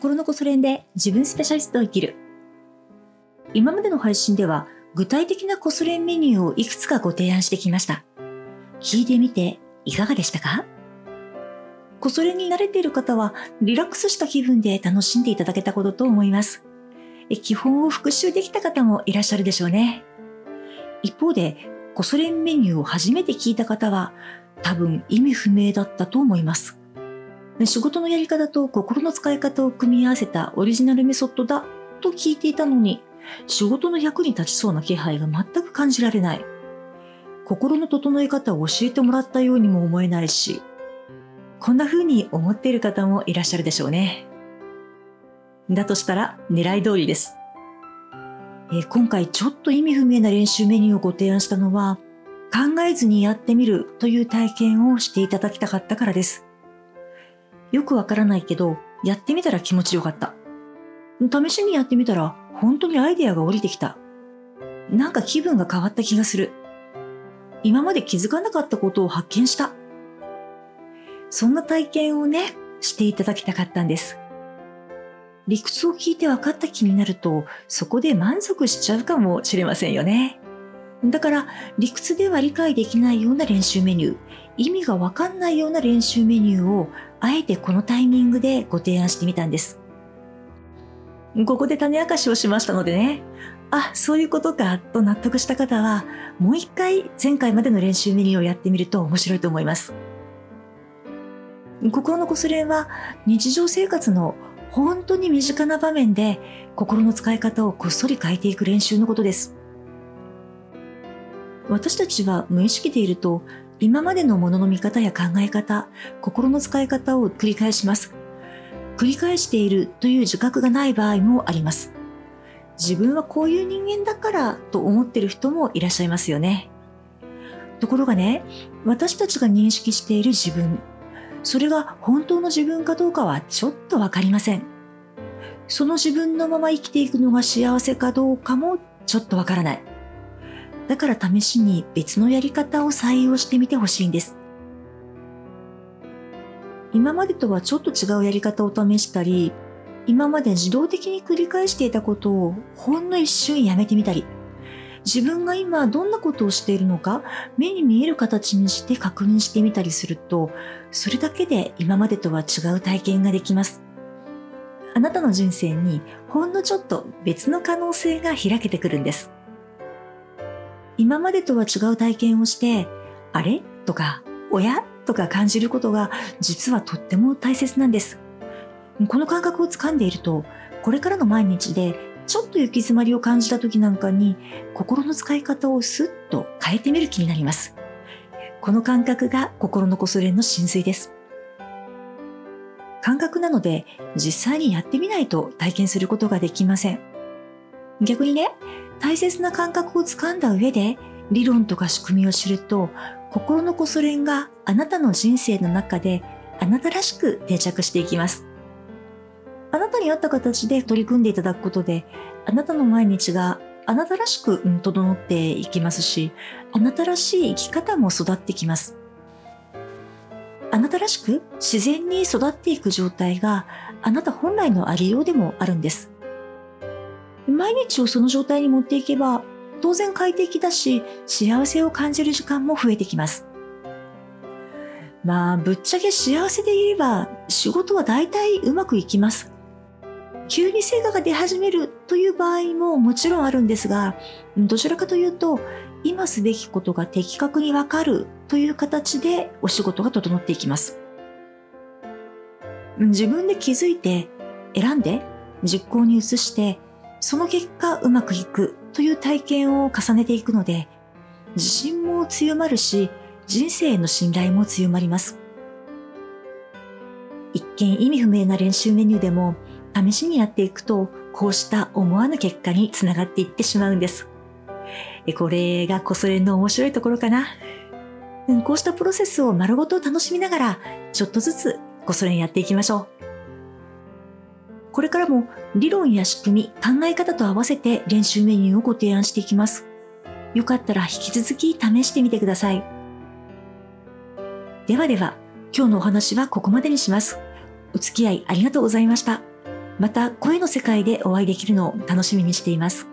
心のこそ練で自分スペシャリストを生きる。今までの配信では具体的なこそ練メニューをいくつかご提案してきました。聞いてみていかがでしたか？こそ練に慣れている方はリラックスした気分で楽しんでいただけたことと思います。基本を復習できた方もいらっしゃるでしょうね。一方で、こそ練メニューを初めて聞いた方は多分意味不明だったと思います。仕事のやり方と心の使い方を組み合わせたオリジナルメソッドだと聞いていたのに、仕事の役に立ちそうな気配が全く感じられない。心の整え方を教えてもらったようにも思えないし、こんな風に思っている方もいらっしゃるでしょうね。だとしたら狙い通りです。え今回ちょっと意味不明な練習メニューをご提案したのは、考えずにやってみるという体験をしていただきたかったからです。よくわからないけど、やってみたら気持ちよかった。試しにやってみたら、本当にアイデアが降りてきた。なんか気分が変わった気がする。今まで気づかなかったことを発見した。そんな体験をね、していただきたかったんです。理屈を聞いて分かった気になると、そこで満足しちゃうかもしれませんよね。だから、理屈では理解できないような練習メニュー、意味が分かんないような練習メニューを、あえてこのタイミングでご提案してみたんです。ここで種明かしをしましたのでね、あ、そういうことかと納得した方は、もう一回前回までの練習メニューをやってみると面白いと思います。心のこすれは日常生活の本当に身近な場面で心の使い方をこっそり変えていく練習のことです。私たちは無意識でいると今までのものの見方や考え方、心の使い方を繰り返します。繰り返しているという自覚がない場合もあります。自分はこういう人間だからと思ってる人もいらっしゃいますよね。ところがね、私たちが認識している自分、それが本当の自分かどうかはちょっとわかりません。その自分のまま生きていくのが幸せかどうかもちょっとわからない。だから試しに別のやり方を採用してみてほしいんです。今までとはちょっと違うやり方を試したり、今まで自動的に繰り返していたことをほんの一瞬やめてみたり、自分が今どんなことをしているのか目に見える形にして確認してみたりすると、それだけで今までとは違う体験ができます。あなたの人生にほんのちょっと別の可能性が開けてくるんです。今までとは違う体験をして、あれ？とか、親とか感じることが実はとっても大切なんです。この感覚をつかんでいると、これからの毎日でちょっと行き詰まりを感じた時なんかに心の使い方をスッと変えてみる気になります。この感覚が心のこそれの真髄です。感覚なので実際にやってみないと体験することができません。逆にね、大切な感覚をつかんだ上で理論とか仕組みを知ると心のこそれんがあなたの人生の中であなたらしく定着していきます。あなたに合った形で取り組んでいただくことであなたの毎日があなたらしく整っていきますしあなたらしい生き方も育ってきます。あなたらしく自然に育っていく状態があなた本来のありようでもあるんです。毎日をその状態に持っていけば、当然快適だし、幸せを感じる時間も増えてきます。まあ、ぶっちゃけ幸せでいれば、仕事は大体うまくいきます。急に成果が出始めるという場合ももちろんあるんですが、どちらかというと、今すべきことが的確にわかるという形でお仕事が整っていきます。自分で気づいて、選んで、実行に移して、その結果うまくいくという体験を重ねていくので、自信も強まるし、人生への信頼も強まります。一見意味不明な練習メニューでも、試しにやっていくと、こうした思わぬ結果につながっていってしまうんです。これがこそれの面白いところかな。こうしたプロセスを丸ごと楽しみながら、ちょっとずつこそれやっていきましょう。これからも理論や仕組み、考え方と合わせて練習メニューをご提案していきます。よかったら引き続き試してみてください。ではでは、今日のお話はここまでにします。お付き合いありがとうございました。また声の世界でお会いできるのを楽しみにしています。